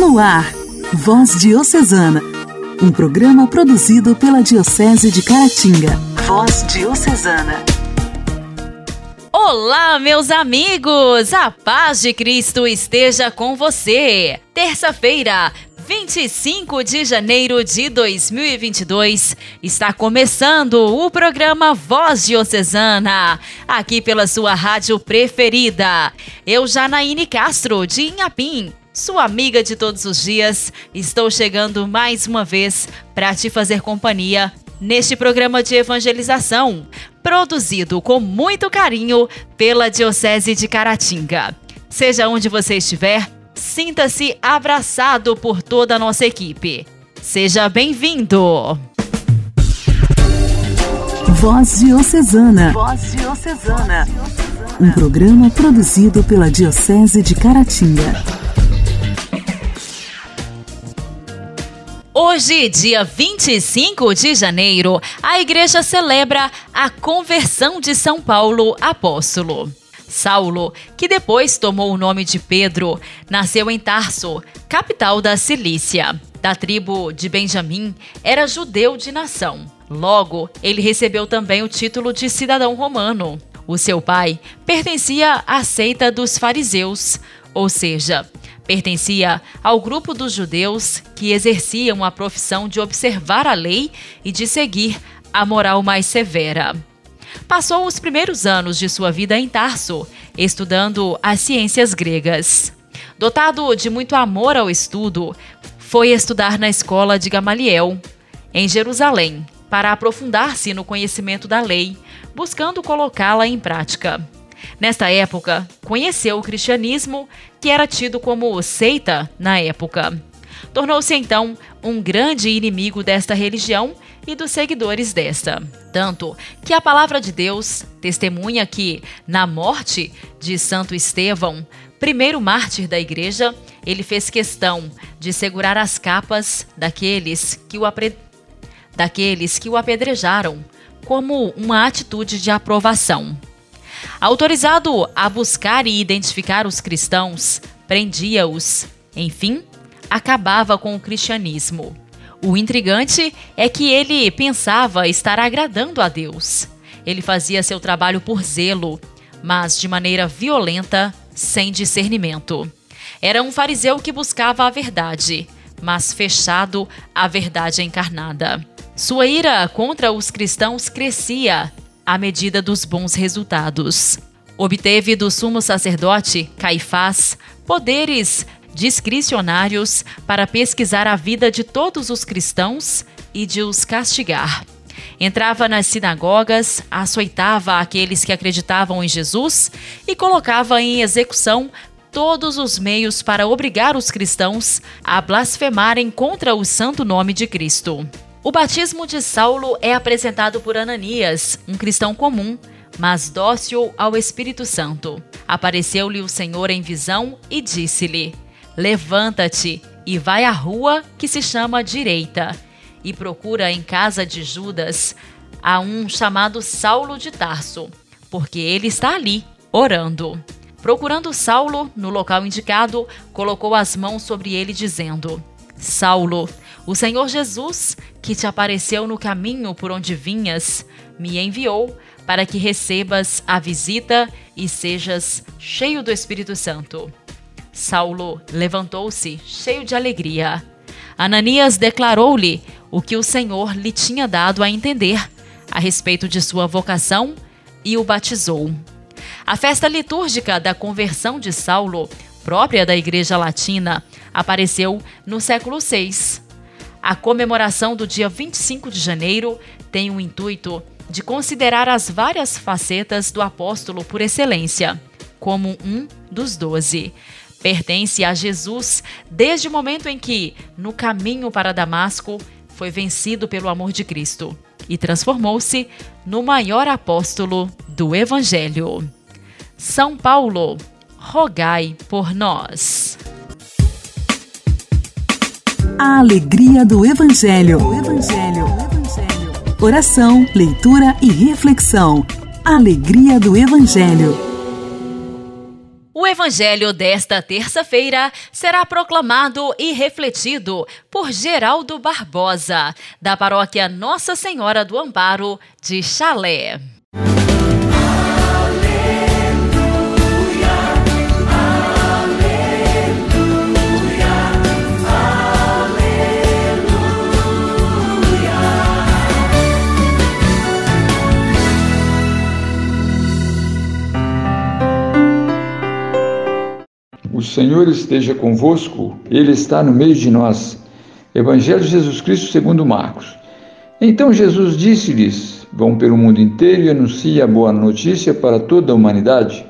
No ar, Voz Diocesana, um programa produzido pela Diocese de Caratinga. Voz Diocesana. Olá, meus amigos! A paz de Cristo esteja com você. Terça-feira, 25 de janeiro de 2022, está começando o programa Voz Diocesana, aqui pela sua rádio preferida. Eu, Janaíne Castro, de Inhapim, sua amiga de todos os dias, estou chegando mais uma vez para te fazer companhia neste programa de evangelização, produzido com muito carinho pela Diocese de Caratinga. Seja onde você estiver, Sinta-se abraçado por toda a nossa equipe. Seja bem-vindo! Voz Diocesana. Voz Diocesana. Um programa produzido pela Diocese de Caratinga. Hoje, dia 25 de janeiro, a igreja celebra a conversão de São Paulo apóstolo. Saulo, que depois tomou o nome de Pedro, nasceu em Tarso, capital da Cilícia. Da tribo de Benjamim, era judeu de nação. Logo, ele recebeu também o título de cidadão romano. O seu pai pertencia à seita dos fariseus, ou seja, pertencia ao grupo dos judeus que exerciam a profissão de observar a lei e de seguir a moral mais severa. Passou os primeiros anos de sua vida em Tarso, estudando as ciências gregas. Dotado de muito amor ao estudo, foi estudar na escola de Gamaliel, em Jerusalém, para aprofundar-se no conhecimento da lei, buscando colocá-la em prática. Nesta época, conheceu o cristianismo, que era tido como seita na época. Tornou-se então um grande inimigo desta religião e dos seguidores desta. Tanto que a palavra de Deus testemunha que, na morte de Santo Estevão, primeiro mártir da igreja, ele fez questão de segurar as capas daqueles que o, apre... daqueles que o apedrejaram, como uma atitude de aprovação. Autorizado a buscar e identificar os cristãos, prendia-os. Enfim, acabava com o cristianismo. O intrigante é que ele pensava estar agradando a Deus. Ele fazia seu trabalho por zelo, mas de maneira violenta, sem discernimento. Era um fariseu que buscava a verdade, mas fechado à verdade encarnada. Sua ira contra os cristãos crescia à medida dos bons resultados. Obteve do sumo sacerdote, Caifás, poderes discricionários para pesquisar a vida de todos os cristãos e de os castigar. Entrava nas sinagogas, açoitava aqueles que acreditavam em Jesus e colocava em execução todos os meios para obrigar os cristãos a blasfemarem contra o santo nome de Cristo. O batismo de Saulo é apresentado por Ananias, um cristão comum, mas dócil ao Espírito Santo. Apareceu-lhe o Senhor em visão e disse-lhe: Levanta-te e vai à rua que se chama Direita, e procura em casa de Judas a um chamado Saulo de Tarso, porque ele está ali, orando. Procurando Saulo no local indicado, colocou as mãos sobre ele, dizendo: Saulo, o Senhor Jesus, que te apareceu no caminho por onde vinhas, me enviou para que recebas a visita e sejas cheio do Espírito Santo. Saulo levantou-se, cheio de alegria. Ananias declarou-lhe o que o Senhor lhe tinha dado a entender a respeito de sua vocação e o batizou. A festa litúrgica da conversão de Saulo, própria da Igreja Latina, apareceu no século VI. A comemoração do dia 25 de janeiro tem o intuito de considerar as várias facetas do apóstolo por excelência, como um dos doze pertence a Jesus desde o momento em que, no caminho para Damasco, foi vencido pelo amor de Cristo e transformou-se no maior apóstolo do Evangelho. São Paulo, rogai por nós. A alegria do Evangelho. Evangelho. Oração, leitura e reflexão. Alegria do Evangelho. O evangelho desta terça-feira será proclamado e refletido por Geraldo Barbosa, da paróquia Nossa Senhora do Amparo de Chalé. O Senhor esteja convosco, Ele está no meio de nós. Evangelho de Jesus Cristo segundo Marcos. Então Jesus disse-lhes: Vão pelo mundo inteiro e anunciem a boa notícia para toda a humanidade.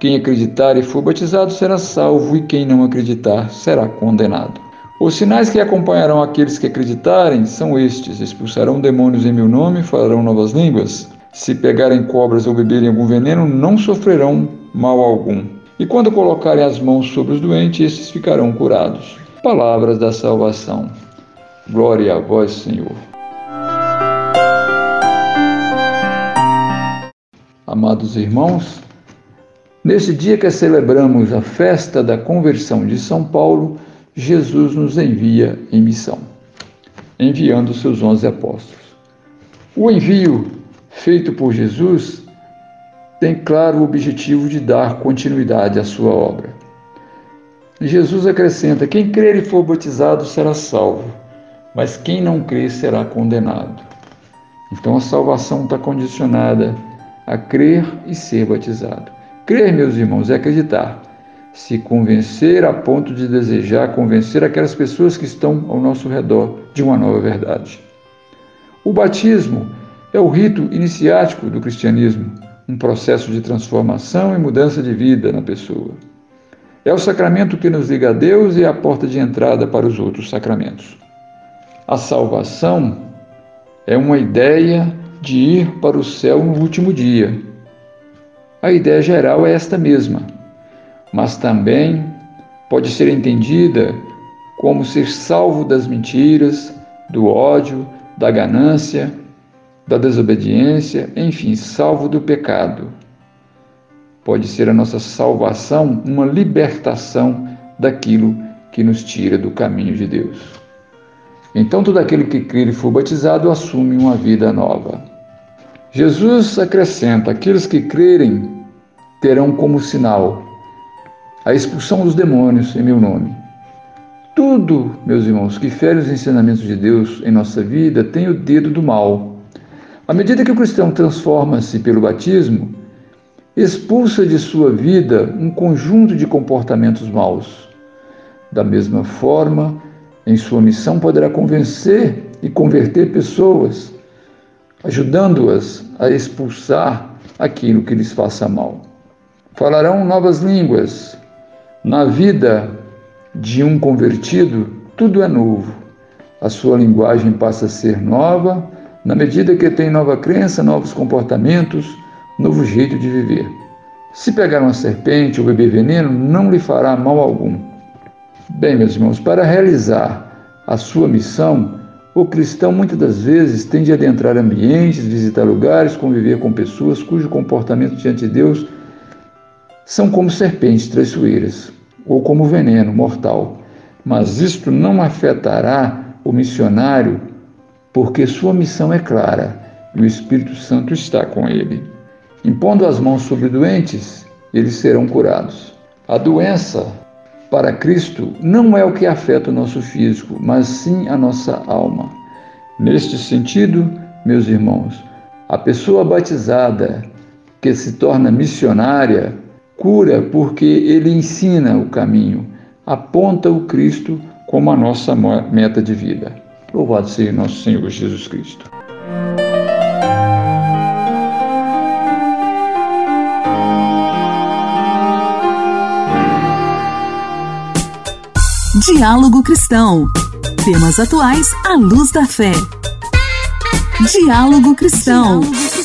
Quem acreditar e for batizado será salvo, e quem não acreditar será condenado. Os sinais que acompanharão aqueles que acreditarem são estes: expulsarão demônios em meu nome, falarão novas línguas. Se pegarem cobras ou beberem algum veneno, não sofrerão mal algum. E quando colocarem as mãos sobre os doentes, estes ficarão curados. Palavras da salvação. Glória a vós, Senhor. Amados irmãos, nesse dia que celebramos a festa da conversão de São Paulo, Jesus nos envia em missão, enviando seus onze apóstolos. O envio feito por Jesus tem claro o objetivo de dar continuidade à sua obra. Jesus acrescenta: quem crer e for batizado será salvo, mas quem não crer será condenado. Então a salvação está condicionada a crer e ser batizado. Crer, meus irmãos, é acreditar. Se convencer a ponto de desejar convencer aquelas pessoas que estão ao nosso redor de uma nova verdade. O batismo é o rito iniciático do cristianismo um processo de transformação e mudança de vida na pessoa. É o sacramento que nos liga a Deus e é a porta de entrada para os outros sacramentos. A salvação é uma ideia de ir para o céu no último dia. A ideia geral é esta mesma, mas também pode ser entendida como ser salvo das mentiras, do ódio, da ganância da desobediência, enfim, salvo do pecado. Pode ser a nossa salvação uma libertação daquilo que nos tira do caminho de Deus. Então, todo aquele que crer e for batizado assume uma vida nova. Jesus acrescenta: aqueles que crerem terão como sinal a expulsão dos demônios em meu nome. Tudo, meus irmãos, que fere os ensinamentos de Deus em nossa vida tem o dedo do mal à medida que o cristão transforma-se pelo batismo, expulsa de sua vida um conjunto de comportamentos maus. Da mesma forma, em sua missão poderá convencer e converter pessoas, ajudando-as a expulsar aquilo que lhes faça mal. Falarão novas línguas. Na vida de um convertido, tudo é novo. A sua linguagem passa a ser nova na medida que tem nova crença, novos comportamentos, novo jeito de viver. Se pegar uma serpente ou beber veneno, não lhe fará mal algum. Bem, meus irmãos, para realizar a sua missão, o cristão muitas das vezes tem de adentrar ambientes, visitar lugares, conviver com pessoas cujo comportamento diante de Deus são como serpentes traiçoeiras ou como veneno mortal. Mas isto não afetará o missionário porque sua missão é clara e o Espírito Santo está com ele. Impondo as mãos sobre doentes, eles serão curados. A doença, para Cristo, não é o que afeta o nosso físico, mas sim a nossa alma. Neste sentido, meus irmãos, a pessoa batizada que se torna missionária cura porque ele ensina o caminho, aponta o Cristo como a nossa meta de vida. Louvado seja nosso Senhor Jesus Cristo. Diálogo Cristão. Temas atuais à luz da fé. Diálogo Cristão. Diálogo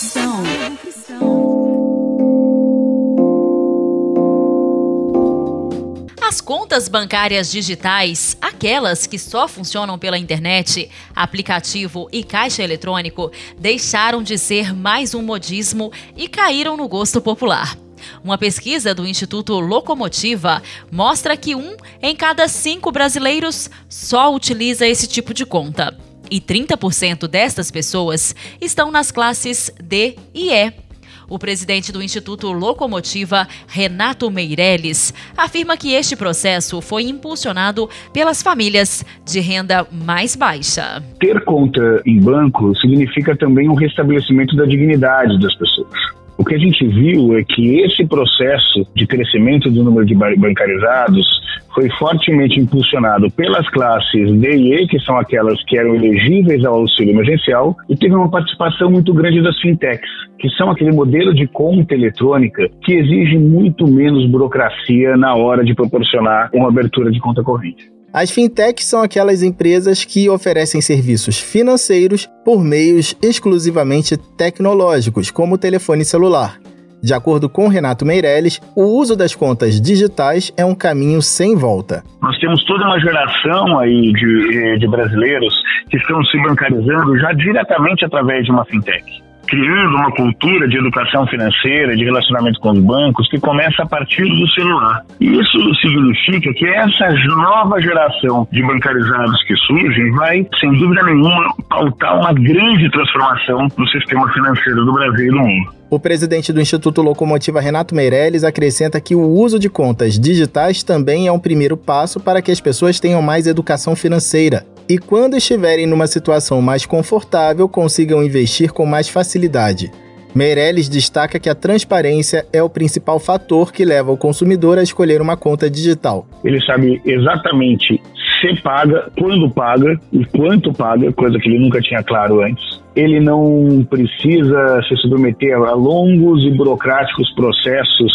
contas bancárias digitais, aquelas que só funcionam pela internet, aplicativo e caixa eletrônico, deixaram de ser mais um modismo e caíram no gosto popular. Uma pesquisa do Instituto Locomotiva mostra que um em cada cinco brasileiros só utiliza esse tipo de conta. E 30% destas pessoas estão nas classes D e E. O presidente do Instituto Locomotiva, Renato Meirelles, afirma que este processo foi impulsionado pelas famílias de renda mais baixa. Ter conta em banco significa também um restabelecimento da dignidade das pessoas. O que a gente viu é que esse processo de crescimento do número de bancarizados foi fortemente impulsionado pelas classes D e E, que são aquelas que eram elegíveis ao auxílio emergencial, e teve uma participação muito grande das fintechs, que são aquele modelo de conta eletrônica que exige muito menos burocracia na hora de proporcionar uma abertura de conta corrente. As fintechs são aquelas empresas que oferecem serviços financeiros por meios exclusivamente tecnológicos, como o telefone celular. De acordo com Renato Meirelles, o uso das contas digitais é um caminho sem volta. Nós temos toda uma geração aí de, eh, de brasileiros que estão se bancarizando já diretamente através de uma fintech criando uma cultura de educação financeira, de relacionamento com os bancos, que começa a partir do celular. E isso significa que essa nova geração de bancarizados que surgem vai, sem dúvida nenhuma, pautar uma grande transformação no sistema financeiro do Brasil e do mundo. O presidente do Instituto Locomotiva, Renato Meirelles, acrescenta que o uso de contas digitais também é um primeiro passo para que as pessoas tenham mais educação financeira e, quando estiverem numa situação mais confortável, consigam investir com mais facilidade. Meirelles destaca que a transparência é o principal fator que leva o consumidor a escolher uma conta digital. Ele sabe exatamente se paga, quando paga e quanto paga, coisa que ele nunca tinha claro antes. Ele não precisa se submeter a longos e burocráticos processos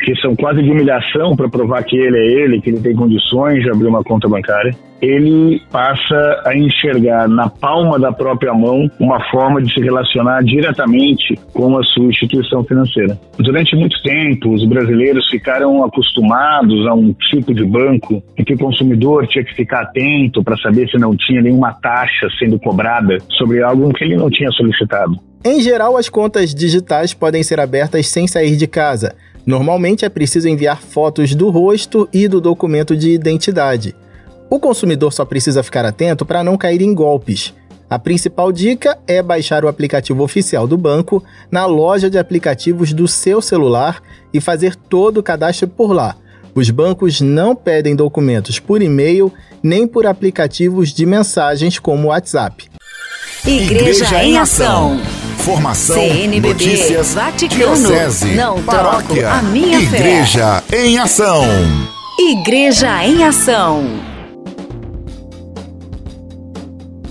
que são quase de humilhação para provar que ele é ele, que ele tem condições de abrir uma conta bancária ele passa a enxergar na palma da própria mão uma forma de se relacionar diretamente com a sua instituição financeira. Durante muito tempo, os brasileiros ficaram acostumados a um tipo de banco em que o consumidor tinha que ficar atento para saber se não tinha nenhuma taxa sendo cobrada sobre algo que ele não tinha solicitado. Em geral, as contas digitais podem ser abertas sem sair de casa. Normalmente é preciso enviar fotos do rosto e do documento de identidade. O consumidor só precisa ficar atento para não cair em golpes. A principal dica é baixar o aplicativo oficial do banco na loja de aplicativos do seu celular e fazer todo o cadastro por lá. Os bancos não pedem documentos por e-mail nem por aplicativos de mensagens como o WhatsApp. Igreja, Igreja em Ação. Formação, CNBB, notícias, Vaticano, diocese, não paróquia, a minha Igreja fé. em Ação. Igreja em Ação.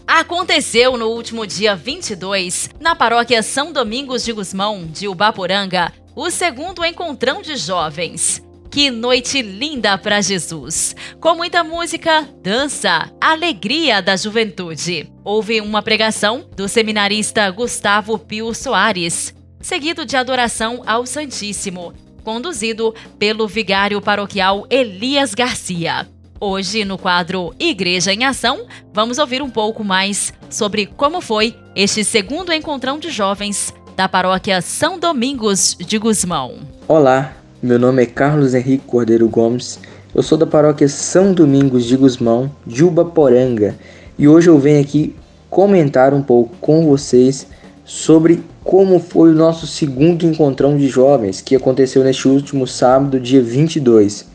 Aconteceu no último dia 22, na paróquia São Domingos de Gusmão, de Ubaporanga, o segundo encontrão de jovens. Que noite linda para Jesus! Com muita música, dança, alegria da juventude. Houve uma pregação do seminarista Gustavo Pio Soares, seguido de adoração ao Santíssimo, conduzido pelo vigário paroquial Elias Garcia. Hoje, no quadro Igreja em Ação, vamos ouvir um pouco mais sobre como foi este segundo encontrão de jovens da paróquia São Domingos de Gusmão. Olá, meu nome é Carlos Henrique Cordeiro Gomes, eu sou da paróquia São Domingos de Gusmão, de Ubaporanga, e hoje eu venho aqui comentar um pouco com vocês sobre como foi o nosso segundo encontrão de jovens que aconteceu neste último sábado, dia 22.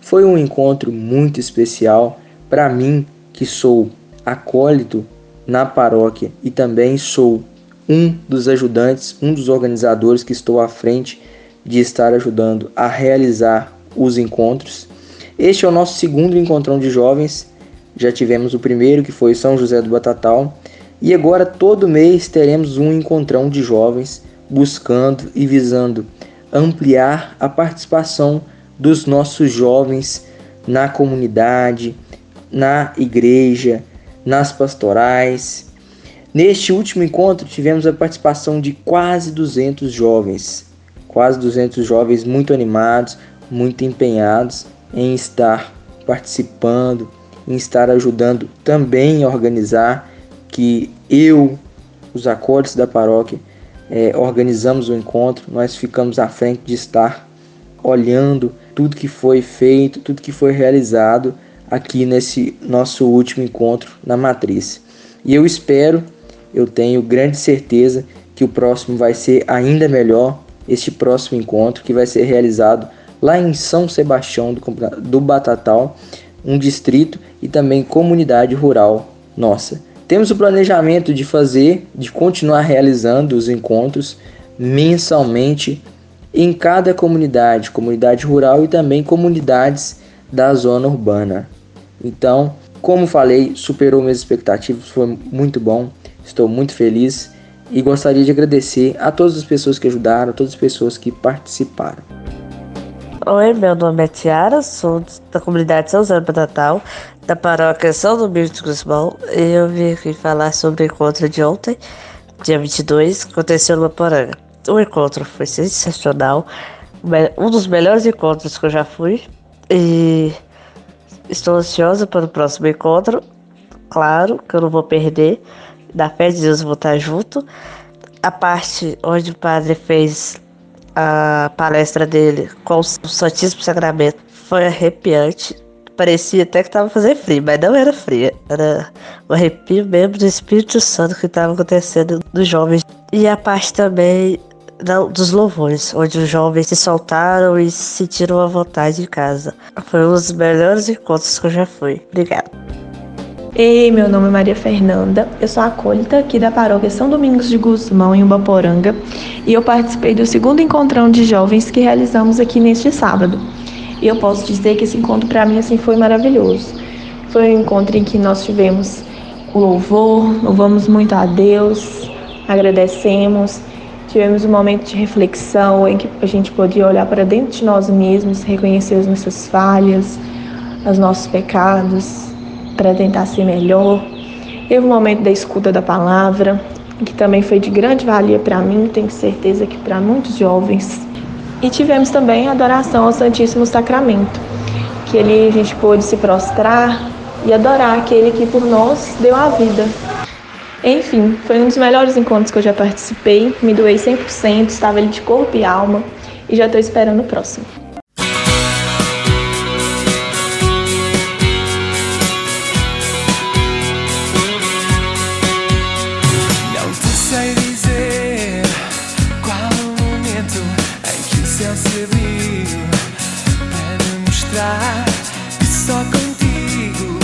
Foi um encontro muito especial para mim, que sou acólito na paróquia e também sou um dos ajudantes, um dos organizadores que estou à frente de estar ajudando a realizar os encontros. Este é o nosso segundo encontrão de jovens. Já tivemos o primeiro, que foi São José do Batatal, e agora todo mês teremos um encontrão de jovens buscando e visando ampliar a participação dos nossos jovens na comunidade, na igreja, nas pastorais. Neste último encontro tivemos a participação de quase 200 jovens, quase 200 jovens muito animados, muito empenhados em estar participando, em estar ajudando também a organizar que eu, os acordes da paróquia, é, organizamos o encontro, nós ficamos à frente de estar olhando tudo que foi feito, tudo que foi realizado aqui nesse nosso último encontro na matriz. E eu espero, eu tenho grande certeza que o próximo vai ser ainda melhor, este próximo encontro que vai ser realizado lá em São Sebastião do, Batatal, um distrito e também comunidade rural nossa. Temos o planejamento de fazer, de continuar realizando os encontros mensalmente em cada comunidade, comunidade rural e também comunidades da zona urbana. Então, como falei, superou minhas expectativas, foi muito bom, estou muito feliz e gostaria de agradecer a todas as pessoas que ajudaram, a todas as pessoas que participaram. Oi, meu nome é Tiara, sou da comunidade São José do Natal, da paróquia São Domingos de Guzmão, e eu vim aqui falar sobre o encontro de ontem, dia 22, que aconteceu no Poranga. O encontro foi sensacional, um dos melhores encontros que eu já fui, e estou ansiosa para o próximo encontro, claro que eu não vou perder, da fé de Deus vou estar junto. A parte onde o padre fez a palestra dele com o Santíssimo Sacramento foi arrepiante. Parecia até que estava fazendo frio, mas não era frio. Era o arrepio mesmo do Espírito Santo que estava acontecendo dos jovens. E a parte também dos louvores, onde os jovens se soltaram e se sentiram à vontade em casa. Foi um dos melhores encontros que eu já fui. Obrigada. Ei, meu nome é Maria Fernanda, eu sou acólita aqui da paróquia São Domingos de Guzmão, em Ubaporanga, e eu participei do segundo encontrão de jovens que realizamos aqui neste sábado. E eu posso dizer que esse encontro para mim assim foi maravilhoso. Foi um encontro em que nós tivemos o louvor, louvamos muito a Deus, agradecemos, tivemos um momento de reflexão em que a gente podia olhar para dentro de nós mesmos, reconhecer as nossas falhas, os nossos pecados ser melhor. Teve um momento da escuta da palavra, que também foi de grande valia para mim, tenho certeza que para muitos jovens. E tivemos também a adoração ao Santíssimo Sacramento, que ali a gente pôde se prostrar e adorar aquele que por nós deu a vida. Enfim, foi um dos melhores encontros que eu já participei, me doei 100%, estava ali de corpo e alma e já estou esperando o próximo. percebi para mostrar que só contigo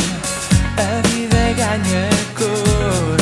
a vida ganha cor.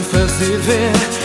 fazer it.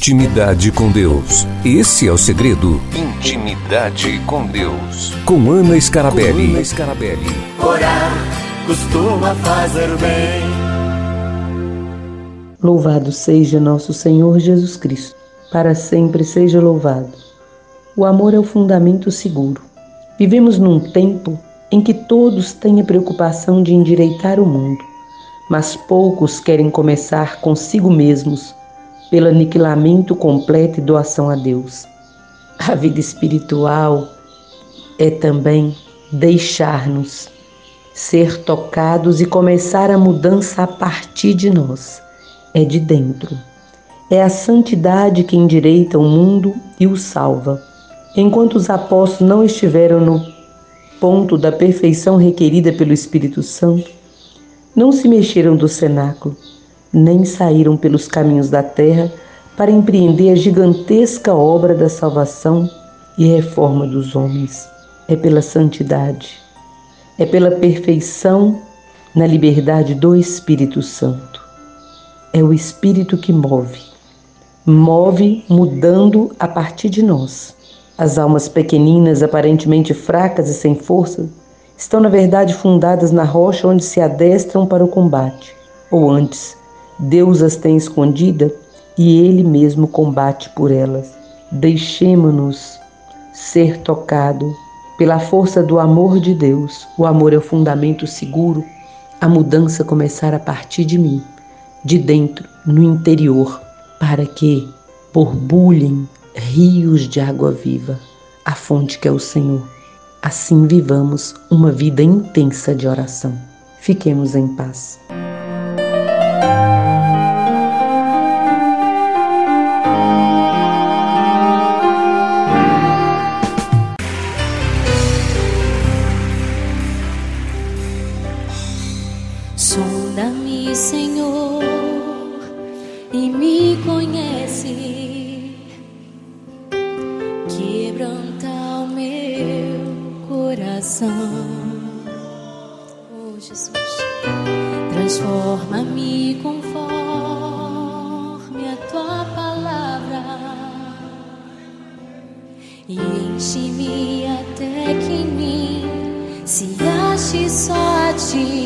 Intimidade com Deus. Esse é o segredo. Intimidade com Deus. Com Ana Scarabelli. Com Ana Scarabelli. Orar costuma fazer bem. Louvado seja nosso Senhor Jesus Cristo. Para sempre seja louvado. O amor é o fundamento seguro. Vivemos num tempo em que todos têm a preocupação de endireitar o mundo, mas poucos querem começar consigo mesmos pelo aniquilamento completo e doação a Deus. A vida espiritual é também deixar-nos ser tocados e começar a mudança a partir de nós. É de dentro. É a santidade que endireita o mundo e o salva. Enquanto os apóstolos não estiveram no ponto da perfeição requerida pelo Espírito Santo, não se mexeram do cenáculo, nem saíram pelos caminhos da terra para empreender a gigantesca obra da salvação e reforma dos homens. É pela santidade, é pela perfeição na liberdade do Espírito Santo. É o Espírito que move, move mudando a partir de nós as almas pequeninas, aparentemente fracas e sem força, estão na verdade fundadas na rocha onde se adestram para o combate. Ou antes, Deus as tem escondida e Ele mesmo combate por elas. Deixemo-nos ser tocado pela força do amor de Deus. O amor é o fundamento seguro. A mudança começar a partir de mim, de dentro, no interior, para que borbulhem rios de água viva, a fonte que é o Senhor. Assim vivamos uma vida intensa de oração. Fiquemos em paz. Coração. Oh, Jesus, transforma-me conforme a tua palavra e enche-me até que em mim se ache só a ti.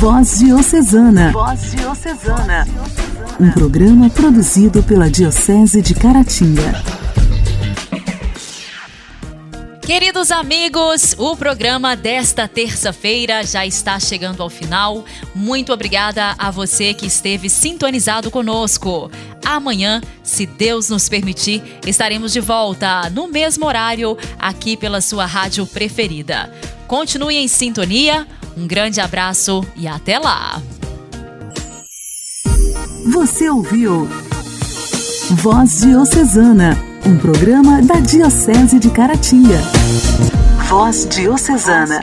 Voz Diocesana. Voz Diocesana. Um programa produzido pela Diocese de Caratinga. Queridos amigos, o programa desta terça-feira já está chegando ao final. Muito obrigada a você que esteve sintonizado conosco. Amanhã, se Deus nos permitir, estaremos de volta no mesmo horário aqui pela sua rádio preferida. Continue em sintonia. Um grande abraço e até lá! Você ouviu Voz Diocesana, um programa da Diocese de Caratinga. Voz Diocesana.